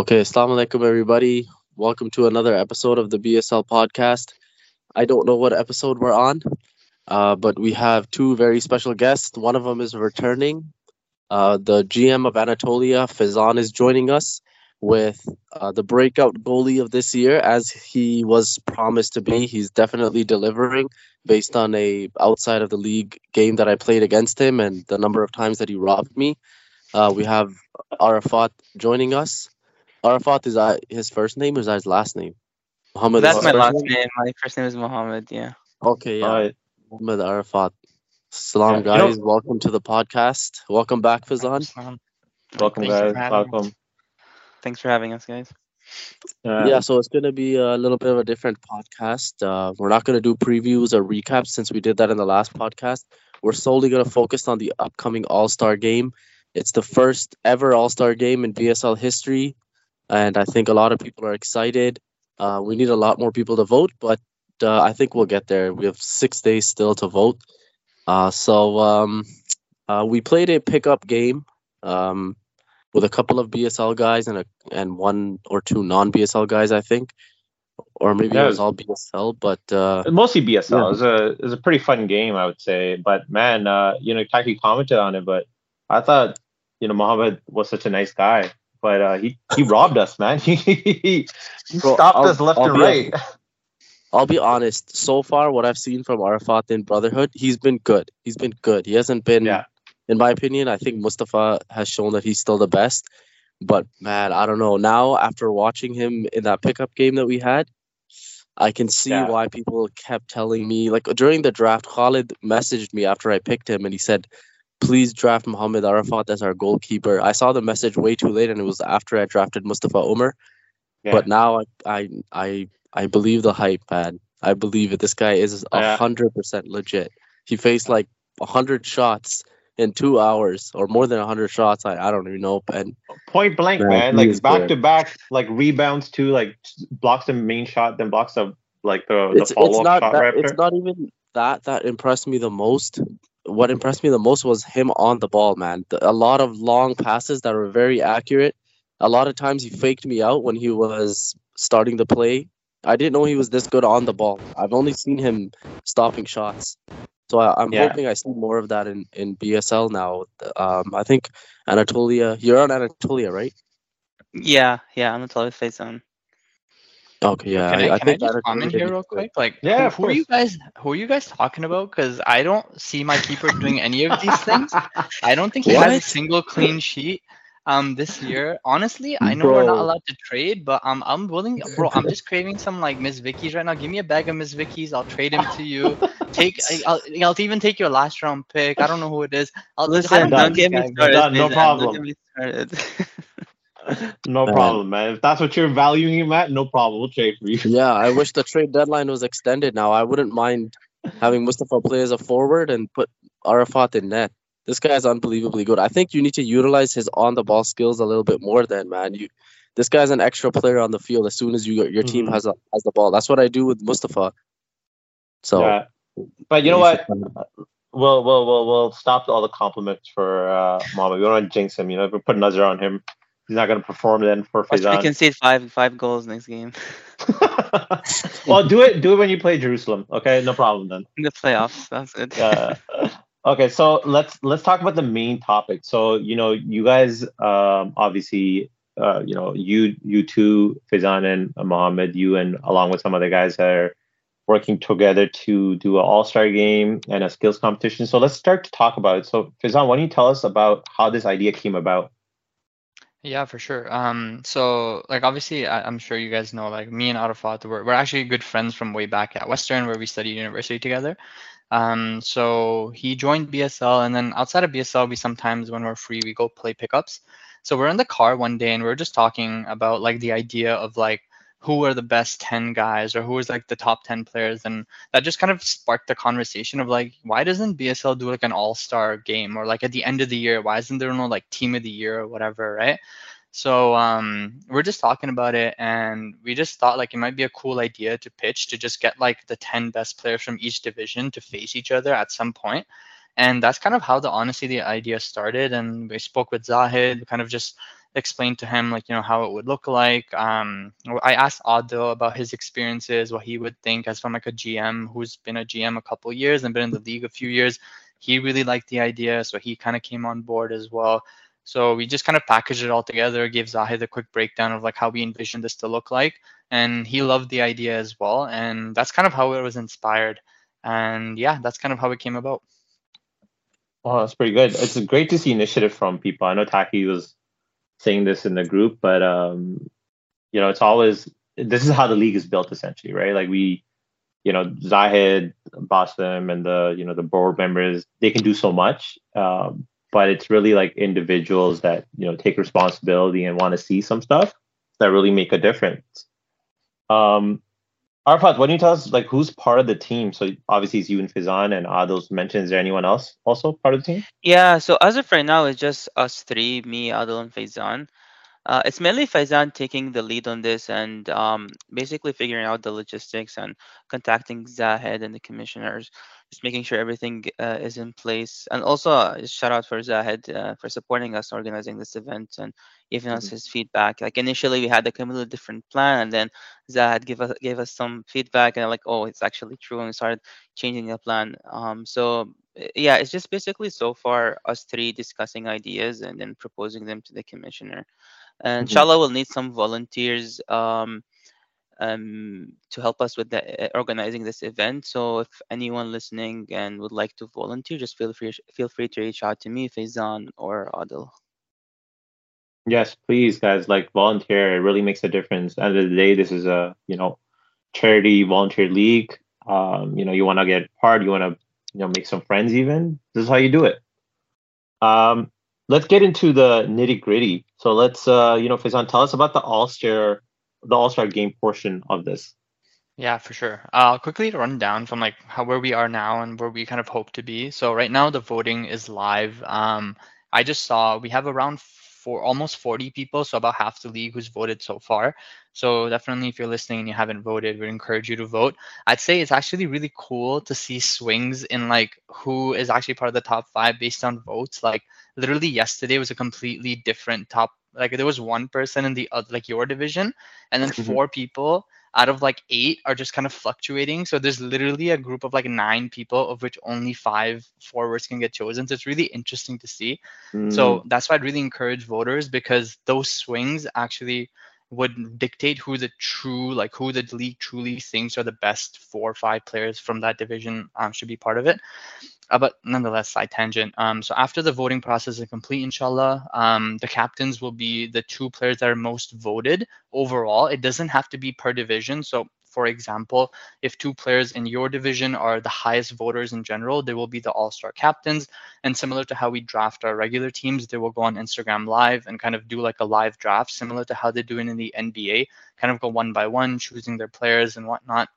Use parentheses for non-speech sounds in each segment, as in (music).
Okay, assalamu alaikum everybody. Welcome to another episode of the BSL podcast. I don't know what episode we're on, uh, but we have two very special guests. One of them is returning. Uh, the GM of Anatolia, Faizan, is joining us with uh, the breakout goalie of this year, as he was promised to be. He's definitely delivering based on a outside of the league game that I played against him and the number of times that he robbed me. Uh, we have Arafat joining us. Arafat is that his first name or is that his last name? Muhammad. That's my last name. My first name is Muhammad. Yeah. Okay, yeah. Alright. Muhammad Arafat. Salam, Yeah, you know- guys. Welcome to the podcast. Welcome back, Faizan. Um, Welcome, Thanks guys. having us. Welcome. Thanks for having us, guys. Uh, Yeah, so it's going to be a little bit of a different podcast. Uh, we're not going to do previews or recaps since we did that in the last podcast. We're solely going to focus on the upcoming All Star game. It's the first ever All Star game in BSL history, and I think a lot of people are excited. Uh, we need a lot more people to vote, but uh, I think we'll get there. We have six days still to vote. Uh, so um, uh, we played a pickup game um, with a couple of BSL guys and a and one or two non BSL guys, I think, or maybe it was all BSL. But uh, Mostly BSL. Yeah. It, was a, it was a pretty fun game, I would say. But man, uh, you know, Taki commented on it, but I thought, you know, Mohammed was such a nice guy. But uh, he, he robbed us, man. (laughs) He, he Bro, stopped I'll- us left I'll and right. (laughs) I'll be honest. So far, what I've seen from Arafat in Brotherhood, he's been good. He's been good. He hasn't been, Yeah. in my opinion. I think Mustafa has shown that he's still the best. But man, I don't know. Now, after watching him in that pickup game that we had, I can see Yeah. why people kept telling me. Like during the draft, Khalid messaged me after I picked him, and he said, "Please draft Muhammad Arafat as our goalkeeper." I saw the message way too late, and it was after I drafted Mustafa Umar. Yeah. But now I, I I I believe the hype, man. I believe it. This guy is a Yeah. hundred percent legit. He faced like a hundred shots in two hours, or more than a hundred shots. I, I don't even know. And Point blank, Man, man. Like is back good. to back, like rebounds too, like blocks the main shot, then blocks the like the, the it's follow it's up not shot that, right it's after. not even that that impressed me the most. What impressed me the most was him on the ball, man. A lot of long passes that were very accurate. A lot of times he faked me out when he was starting the play. I didn't know he was this good on the ball. I've only seen him stopping shots. So I, I'm Yeah. hoping I see more of that in, in BSL now. Um, I think Anatolia, you're on Anatolia, right? Yeah, yeah. I'm the tallest face zone. Okay, yeah. can I, I, can I think just Anatolia comment here real quick? Like, Yeah, who, who are you guys? Who are you guys talking about? Because I don't see my keeper doing any of these things. I don't think he has a single clean sheet. Um, this year, honestly, I know we're not allowed to trade, but um, I'm willing, bro. I'm just craving some like Miss Vicky's right now. Give me a bag of Miss Vicky's. I'll trade him to you. Take, I- I'll, I'll even take your last round pick. I don't know who it is. I'll Listen, don't don't this get me started. Done, no Faizan, problem. Don't get me started. (laughs) No Man. problem, man. If that's what you're valuing him at, no problem. We'll trade for you. (laughs) Yeah, I wish the trade deadline was extended now. I wouldn't mind having Mustafa play as a forward and put Arafat in net. This guy's unbelievably good. I think you need to utilize his on the ball skills a little bit more then, man. You this guy's an extra player on the field as soon as you your team Mhm. has a, has the ball. That's what I do with Mustafa. So Yeah. But you know what? We'll we'll we'll we'll stop all the compliments for uh Mama. We don't want to jinx him. You know, if we put Nazar on him, he's not going to perform then for Watch me Faizan. concede five five goals next game (laughs) well, do it do it when you play Jerusalem. Okay, no problem then. in the playoffs. That's it. Uh, (laughs) okay, so let's let's talk about the main topic. So you know, you guys um, obviously, uh, you know, you you two, Faizan and Mohammed, you and along with some other guys are working together to do an All Star game and a skills competition. So let's start to talk about it. So Faizan, why don't you tell us about how this idea came about? Yeah, for sure. Um, so like obviously, I, I'm sure you guys know, like me and Arafat, we're we're actually good friends from way back at Western, where we studied university together. Um, so he joined BSL, and then outside of BSL, we sometimes, when we're free, we go play pickups. So we're in the car one day, and we are just talking about like the idea of like who are the best 10 guys or who is like the top 10 players and that just kind of sparked the conversation of like why doesn't bsl do like an all-star game? Or like at the end of the year why isn't there no like team of the year or whatever right? So um, we're just talking about it and we just thought like it might be a cool idea to pitch to just get like the 10 best players from each division to face each other at some point. And that's kind of how the honestly the idea started and we spoke with zahid kind of just explained to him like you know how it would look like. Um, I asked Adil about his experiences, what he would think as from like a GM who's been a GM a couple years and been in the league a few years. He really liked the idea, so he kind of came on board as well. So we just kind of packaged it all together, gave Zahid a quick breakdown of like how we envisioned this to look like, and he loved the idea as well. And that's kind of how it was inspired. And yeah, that's kind of how it came about. Oh, that's pretty good. It's great to see initiative from people. I know Taki was saying this in the group, but um, you know, it's always this is how the league is built essentially, right? Like we, you know, Zahid, Basim, and the you know the board members, they can do so much, um, but it's really like individuals that you know take responsibility and want to see some stuff that really make a difference. Um, Arafat, why don't you tell us like who's part of the team? So obviously it's you and Faizan and Adil's mentioned. Is there anyone else also part of the team? Yeah, so as of right now, it's just us three, me, Adil, and Faizan. Uh, it's mainly Faizan taking the lead on this and um, basically figuring out the logistics and contacting Zahid and the commissioners, just making sure everything uh, is in place. And also, uh, shout out for Zahid uh, for supporting us organizing this event and giving us Mhm. his feedback. Like initially, we had a completely different plan, and then Zahid gave us gave us some feedback, and like, oh, it's actually true, and we started changing the plan. Um, so uh, yeah, it's just basically so far us three discussing ideas and then proposing them to the commissioner. And Mhm. inshallah, we'll need some volunteers um, um, to help us with the, uh, organizing this event. So if anyone listening and would like to volunteer, just feel free feel free to reach out to me, Faizan or Adil. Yes, please, guys. Like volunteer, it really makes a difference. End of the day, this is a you know charity volunteer league. Um, you know, you want to get part, you want to you know make some friends. Even this is how you do it. Um, let's get into the nitty gritty. So let's uh, you know, Faizan, tell us about the All Star the All Star game portion of this. Yeah, for sure. I'll quickly run down from like how where we are now and where we kind of hope to be. So right now the voting is live. Um, I just saw we have around four, almost 40 people, so about half the league who's voted so far. So definitely, if you're listening and you haven't voted, we'd encourage you to vote. I'd say it's actually really cool to see swings in like who is actually part of the top five based on votes. Like literally yesterday was a completely different top. Like there was one person in the other, like your division, and then Mhm. four people out of like eight are just kind of fluctuating. So there's literally a group of like nine people, of which only five forwards can get chosen. So it's really interesting to see. Mm, So that's why I'd really encourage voters because those swings actually would dictate who the true, like who the league truly thinks are the best four or five players from that division um, should be part of it. Uh, but nonetheless, side tangent. Um, so after the voting process is complete, inshallah, um, the captains will be the two players that are most voted overall. It doesn't have to be per division. So for example, if two players in your division are the highest voters in general, they will be the all-star captains. And similar to how we draft our regular teams, they will go on Instagram Live and kind of do like a live draft, similar to how they do it in the NBA, kind of go one by one, choosing their players and whatnot,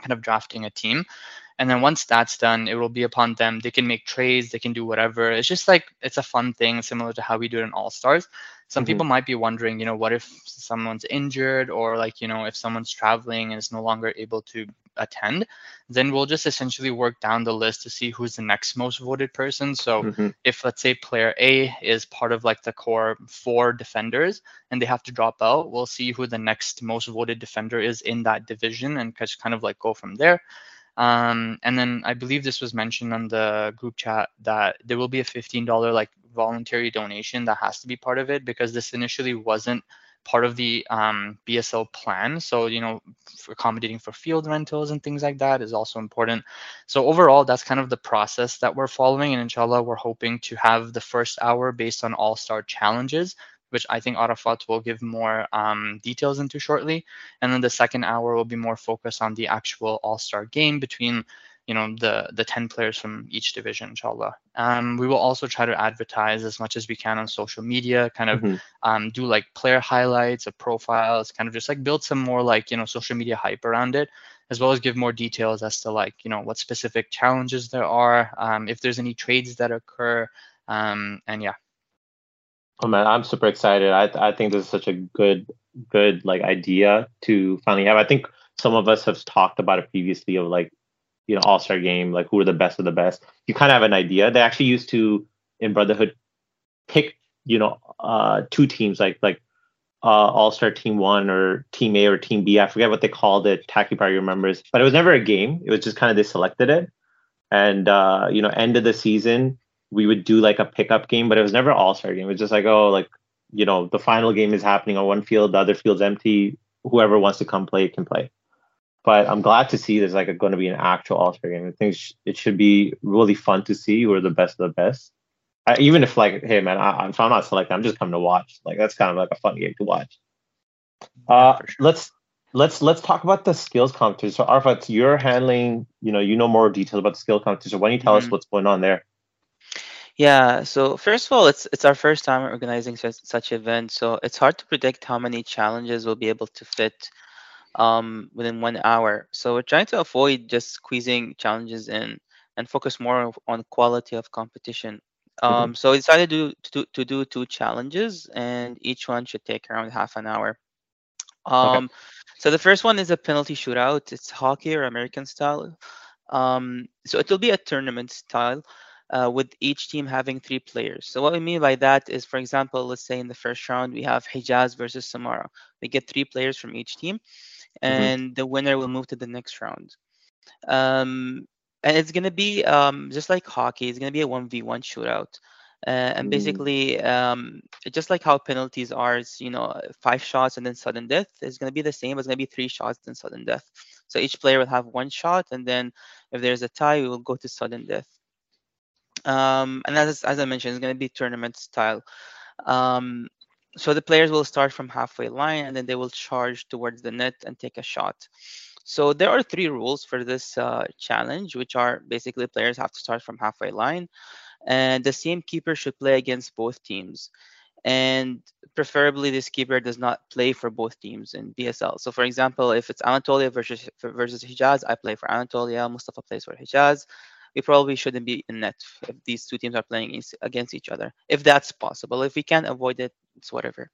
kind of drafting a team. And then once that's done, it will be upon them. They can make trades, they can do whatever. It's just like it's a fun thing, similar to how we do it in All Stars. Some Mhm. people might be wondering, you know, what if someone's injured or like, you know, if someone's traveling and is no longer able to attend, then we'll just essentially work down the list to see who's the next most voted person. So mhm. if let's say player A is part of like the core four defenders and they have to drop out, we'll see who the next most voted defender is in that division and just kind of like go from there. Um, and then I believe this was mentioned on the group chat that there will be a $15 like voluntary donation that has to be part of it because this initially wasn't part of the um, BSL plan. So, you know, for accommodating for field rentals and things like that is also important. So overall, that's kind of the process that we're following. And inshallah, we're hoping to have the first hour based on all-star challenges, which I think Arafat will give more um, details into shortly. And then the second hour will be more focused on the actual all-star game between you know the the 10 players from each division inshallah um, we will also try to advertise as much as we can on social media kind of Mhm. um, do like player highlights of profiles kind of just like build some more like you know social media hype around it as well as give more details as to like you know what specific challenges there are um, if there's any trades that occur um, and yeah Oh man, I'm super excited. I I think this is such a good good like idea to finally have. I think some of us have talked about it previously of like you know All Star Game, like who are the best of the best. You kind of have an idea. They actually used to in Brotherhood pick you know, uh, two teams like like uh, All Star Team One or Team A or Team B. I forget what they called it. Taki Party remembers, but it was never a game. It was just kind of they selected it, and uh, you know, end of the season we would do like a pickup game, but it was never All Star game. It was just like oh, like you know, the final game is happening on one field, the other field's empty. Whoever wants to come play can play. But I'm glad to see there's like going to be an actual All Star game. I think it should be really fun to see. We're the best of the best I, even if like, hey man, I, if I'm not selected, I'm just coming to watch. Like that's kind of like a fun game to watch. Uh, sure. let's let's let's talk about the skills competition. So Arafat, you're handling, you know, you know more details about the skill competition. So Why don't you tell mm-hmm. us what's going on there? Yeah. So first of all, it's it's our first time organizing such such event, so it's hard to predict how many challenges we'll be able to fit um, within one hour. So we're trying to avoid just squeezing challenges in and focus more on quality of competition. Mm-hmm. Um, so we decided to, to to do two challenges, and each one should take around half an hour. Um, okay. So the first one is a penalty shootout. It's hockey or American style. Um, so it will be a tournament style. Uh, with each team having three players. So what we mean by that is, for example, let's say in the first round we have Hijaz versus Samara. We get three players from each team, mm-hmm. and mm-hmm. the winner will move to the next round. Um, and it's gonna be um, just like hockey. It's gonna be a one v one shootout, uh, and mm. basically um, just like how penalties are, it's you know five shots and then sudden death. It's gonna be the same. It's gonna be three shots and sudden death. So each player will have one shot, and then if there's a tie, we will go to sudden death. Um, and as as I mentioned, it's gonna be tournament style. Um, so the players will start from halfway line, and then they will charge towards the net and take a shot. So there are three rules for this uh, challenge, which are basically players have to start from halfway line, and the same keeper should play against both teams. And preferably, this keeper does not play for both teams in BSL. So, for example, if it's Anatolia versus versus Hijaz, I play for Anatolia. Mustafa plays for Hijaz. We probably shouldn't be in net if these two teams are playing against each other, if that's possible. If we can avoid it, it's whatever.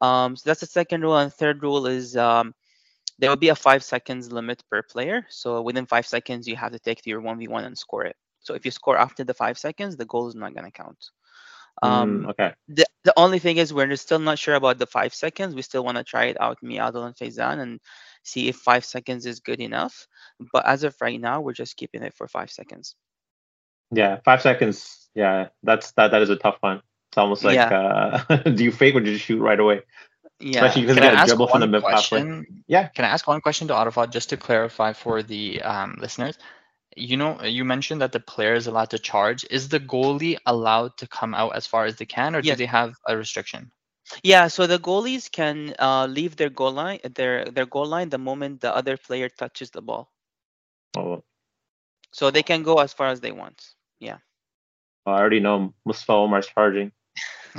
Um, so that's the second rule. And third rule is um, there will be a five seconds limit per player. So within five seconds, you have to take your 1v1 and score it. So if you score after the five seconds, the goal is not going to count. Um, mm, okay. The, the only thing is we're still not sure about the five seconds. We still want to try it out, me, Adil, and Faizan, and see if five seconds is good enough. But as of right now, we're just keeping it for five seconds. Yeah, five seconds. Yeah, that's that. That is a tough one. It's almost like, yeah. uh, (laughs) do you fake or do you shoot right away? Yeah. Especially because can I ask one the question? Yeah. Can I ask one question to Arafat just to clarify for the um, listeners? You know, you mentioned that the player is allowed to charge. Is the goalie allowed to come out as far as they can, or do they have a restriction? Yeah, so the goalies can uh, leave their goal line, their their goal line, the moment the other player touches the ball. Oh. So they can go as far as they want. Yeah. I already know Mustafa Omar's charging. (laughs) (laughs)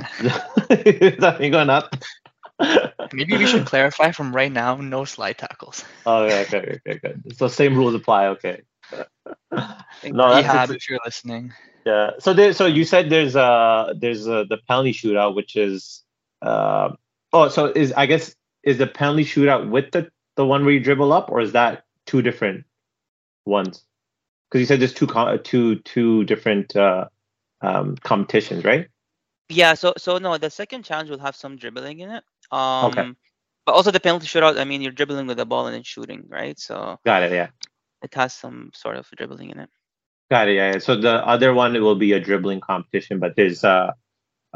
is that me going up? Maybe we should clarify from right now: no slide tackles. Oh, okay, okay, okay, good. So same rules apply. Okay. no, that's if you're listening. Yeah. So there, so you said there's uh there's uh, the penalty shootout, which is uh oh so is I guess is the penalty shootout with the the one where you dribble up, or is that two different ones? Because you said there's two two two different uh um competitions, right? Yeah. So so no, the second challenge will have some dribbling in it. Um, okay. But also the penalty shootout. I mean, you're dribbling with the ball and then shooting, right? So got it. Yeah. It has some sort of dribbling in it. Got it. Yeah. So the other one will be a dribbling competition, but there's uh,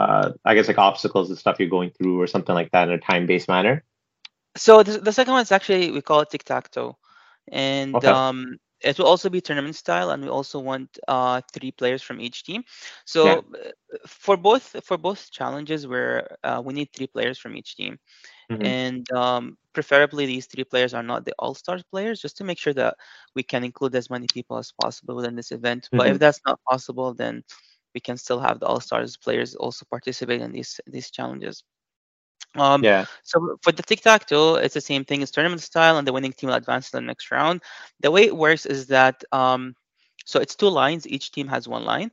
uh, I guess like obstacles and stuff you're going through or something like that in a time-based manner. So the, the second one is actually we call it tic tac toe, and okay. um, it will also be tournament style and we also want uh, three players from each team so yeah. For both for both challenges where uh, we need three players from each team mm-hmm. and um, preferably these three players are not the all-stars players just to make sure that we can include as many people as possible within this event mm-hmm. but if mm-hmm. that's not possible then we can still have the all-stars players also participate in these these challenges um, yeah. So for the tic tac toe, it's the same thing. It's tournament style, and the winning team will advance to the next round. The way it works is that um, so it's two lines. Each team has one line,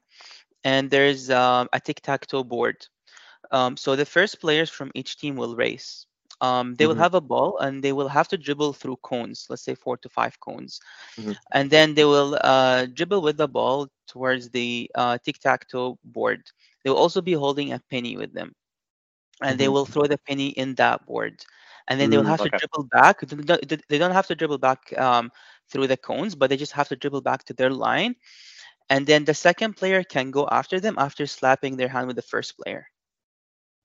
and there's um, a tic tac toe board. Um, so the first players from each team will race. Um, they will Mhm. have a ball and they will have to dribble through cones, let's say four to five cones. Mhm. And then they will uh, dribble with the ball towards the uh, tic tac toe board. They will also be holding a penny with them. And they Mhm. will throw the penny in that board. And then they will Mm, have okay. to dribble back. They don't- they don't have to dribble back um, through the cones, but they just have to dribble back to their line. And then the second player can go after them after slapping their hand with the first player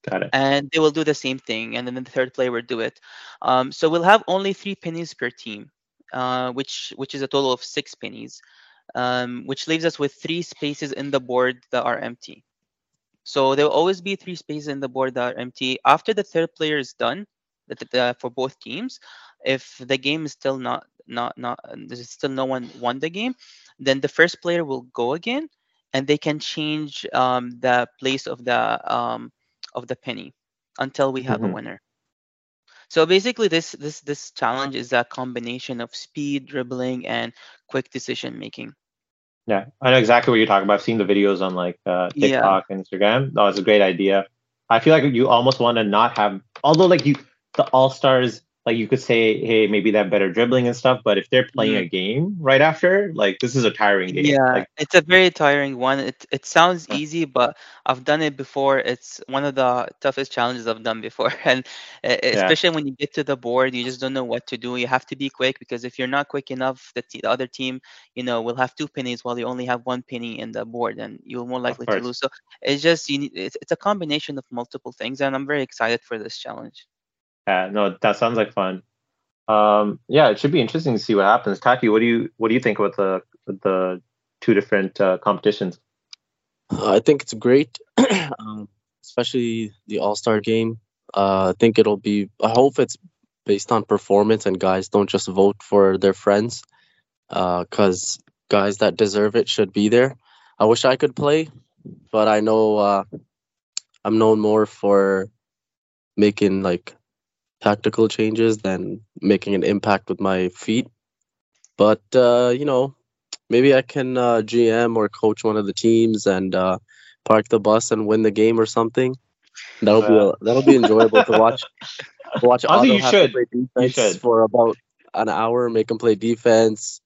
Got it. and they will do the same thing and then the third player will do it. Um, so we'll have only three pennies per team uh, which which is a total of six pennies um, which leaves us with three spaces in the board that are empty. So there will always be three spaces in the board that are empty. After the third player is done that that- that for both teams if the game is still not not not there's still no one won the game then the first player will go again and they can change um, the place of the um, of the penny until we have Mhm. a winner. So basically, this this this challenge is a combination of speed, dribbling, and quick decision making. Yeah, I know exactly what you're talking about. I've seen the videos on like uh, Yeah. TikTok and Instagram. That was a great idea. I feel like you almost want to not have, although like you, the all stars, like you could say, hey, maybe they have better dribbling and stuff. But if they're playing a game right after, like this is a tiring game. Yeah, Like, it's a very tiring one. It it sounds easy, but I've done it before. It's one of the toughest challenges I've done before, (laughs) and uh, especially when you get to the board, you just don't know what to do. You have to be quick because if you're not quick enough, the, t- the other team, you know, will have two pennies while you only have one penny in the board, and you're more likely to lose. So it's just you need. It's, it's a combination of multiple things, and I'm very excited for this challenge. Yeah, no, that sounds like fun. Um, yeah, it should be interesting to see what happens. Taki, what do you what do you think about the the two different uh, competitions? I think it's great, (clears throat) um, especially the All Star game. Uh, I think it'll be. I hope it's based on performance and guys don't just vote for their friends, because guys that deserve it should be there. I wish I could play, but I know uh, I'm known more for making like tactical changes than making an impact with my feet. But uh, you know, maybe I can uh, GM or coach one of the teams and uh, park the bus and win the game or something. That'll be that'll be enjoyable to watch. To (laughs) watch Honestly, Otto you should. defense should. for about an hour, make him play defense,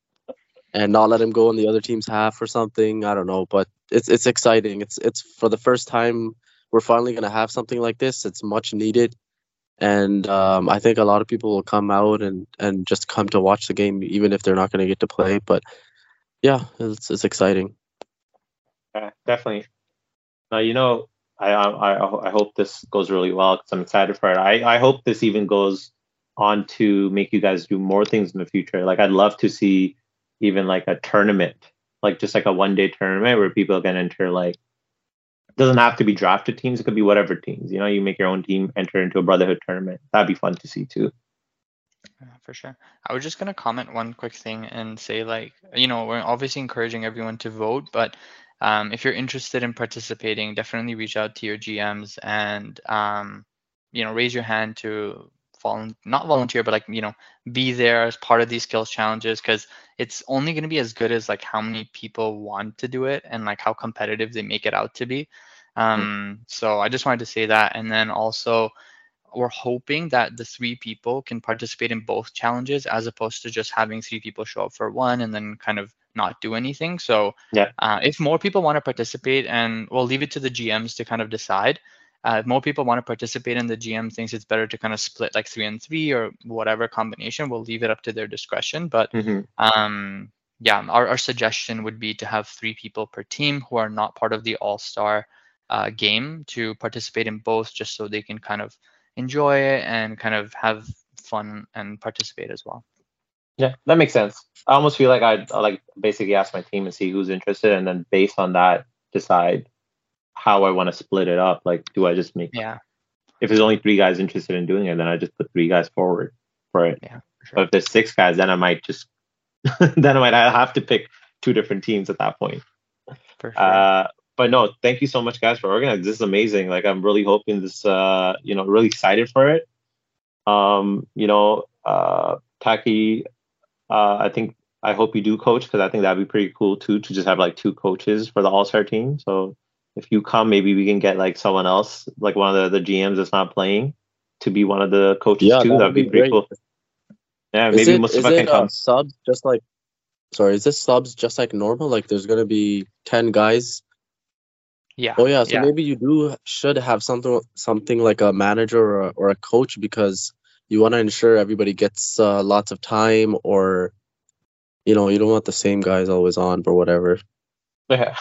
and not let him go in the other team's half or something. I don't know, but it's it's exciting. It's it's for the first time we're finally gonna have something like this. It's much needed, and um, I think a lot of people will come out and and just come to watch the game, even if they're not gonna get to play. But yeah, it's it's exciting. Yeah, definitely. Now you know, I I I hope this goes really well because I'm excited for it. I I hope this even goes on to make you guys do more things in the future. Like I'd love to see even like a tournament, like just like a one day tournament where people can enter. Like doesn't have to be drafted teams; it could be whatever teams. You know, you make your own team, enter into a brotherhood tournament. That'd be fun to see too. For sure. I was just gonna comment one quick thing and say like, you know, we're obviously encouraging everyone to vote, but um, if you're interested in participating, definitely reach out to your GMs and um, you know, raise your hand to volun not volunteer, but like, you know, be there as part of these skills challenges because it's only gonna be as good as like how many people want to do it and like how competitive they make it out to be. Um, so I just wanted to say that, and then also we're hoping that the three people can participate in both challenges as opposed to just having three people show up for one and then kind of not do anything. So Yeah. uh, if more people want to participate, and we'll leave it to the GMs to kind of decide. Uh, if more people want to participate in the GM thinks it's better to kind of split like three and three or whatever combination, we'll leave it up to their discretion. But Mm-hmm. um, yeah, our, our suggestion would be to have three people per team who are not part of the All Star uh, game to participate in both, just so they can kind of enjoy it and kind of have fun and participate as well. Yeah, that makes sense. I almost feel like I'd I'd like basically ask my team and see who's interested, and then based on that, decide how I want to split it up. Like, do I just make Yeah, if there's only three guys interested in doing it, then I just put three guys forward for it. yeah, for sure. But if there's six guys, then I might just (laughs) then I might have to pick two different teams at that point. For sure. Uh, but no, thank you so much, guys, for organizing. This is amazing. Like, I'm really hoping this. Uh, you know, really excited for it. Um, you know, uh, Taki, uh, I think I hope you do coach because I think that'd be pretty cool too to just have like two coaches for the All Star team. So if you come, maybe we can get like someone else, like one of the, the GMs that's not playing, to be one of the coaches Yeah, too. that That'd be, be pretty great. cool. Yeah, Is maybe it, is Mustafa can it uh, come. subs just like? Sorry, is this subs just like normal? Like there's gonna be ten guys. Yeah. Oh yeah, so yeah. maybe you do should have something something like a manager or a, or a coach because you want to ensure everybody gets uh, lots of time or you know you don't want the same guys always on or whatever. Yeah.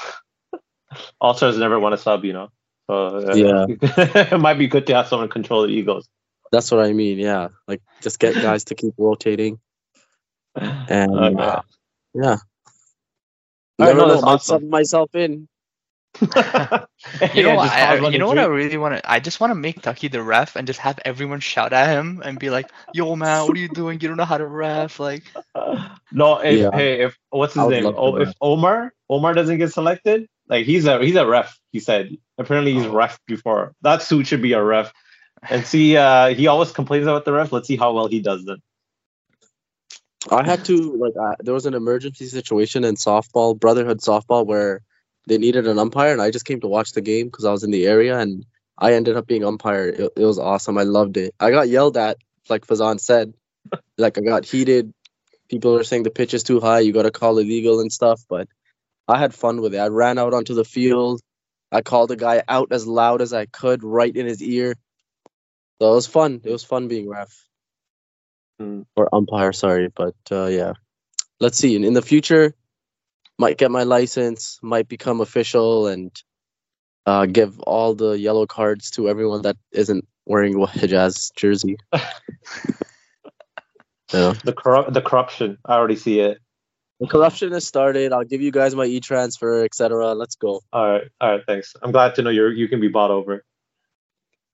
All stars never want to sub, you know. So uh, Yeah. (laughs) it might be good to have someone control the egos. That's what I mean. Yeah, like just get guys to keep rotating (laughs) and Okay. uh, yeah. I Never no, know, that's might awesome. sub myself in. (laughs) You Yeah, know what? I, I- you know what I really want to? I just want to make Taki the ref and just have everyone shout at him and be like, "Yo, man, what are you doing? You don't know how to ref." Like, no, if Yeah. hey, if what's his name? love Oh, if. Omar Omar doesn't get selected, like he's a he's a ref. He said apparently he's ref before. That suit should be a ref. And see, uh, he always complains about the ref. Let's see how well he does then. I had to like uh, there was an emergency situation in softball, Brotherhood softball, where they needed an umpire, and I just came to watch the game because I was in the area, and I ended up being umpire. It, it was awesome. I loved it. I got yelled at, like Faizan said, like I got heated. People were saying the pitch is too high. You got to call illegal and stuff, but I had fun with it. I ran out onto the field. I called the guy out as loud as I could, right in his ear. So it was fun. It was fun being ref Hmm. or umpire. Sorry, but uh, yeah. Let's see. In, in the future, might get my license, might become official, and uh, give all the yellow cards to everyone that isn't wearing a Hijaz jersey. (laughs) yeah. The corrupt the corruption. I already see it. The corruption has started. I'll give you guys my e-transfer, etc. Let's go. All right, all right. Thanks. I'm glad to know you're you can be bought over.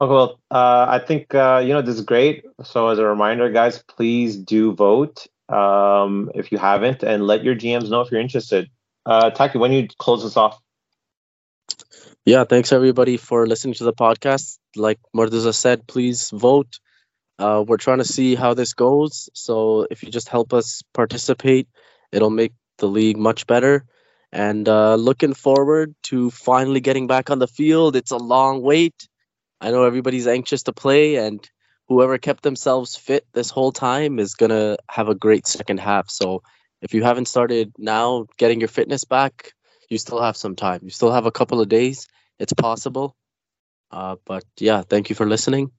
Okay, well, uh, I think uh, you know this is great. So as a reminder, guys, please do vote um, if you haven't, and let your GMs know if you're interested. Uh, Taki, when you close this off, Yeah, thanks everybody for listening to the podcast. Like Murtaza said, please vote. Uh, we're trying to see how this goes. So if you just help us participate, it'll make the league much better. And uh, looking forward to finally getting back on the field. It's a long wait. I know everybody's anxious to play, and whoever kept themselves fit this whole time is going to have a great second half. So if you haven't started now getting your fitness back, you still have some time. You still have a couple of days. It's possible. Uh, but yeah, thank you for listening.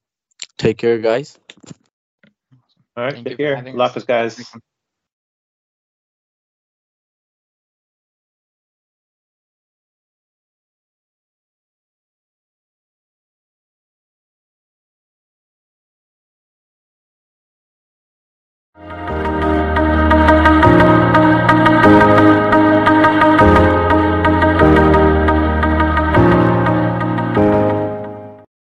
Take care, guys. all right, Thank take for care. having Love us. us, guys. Thank you.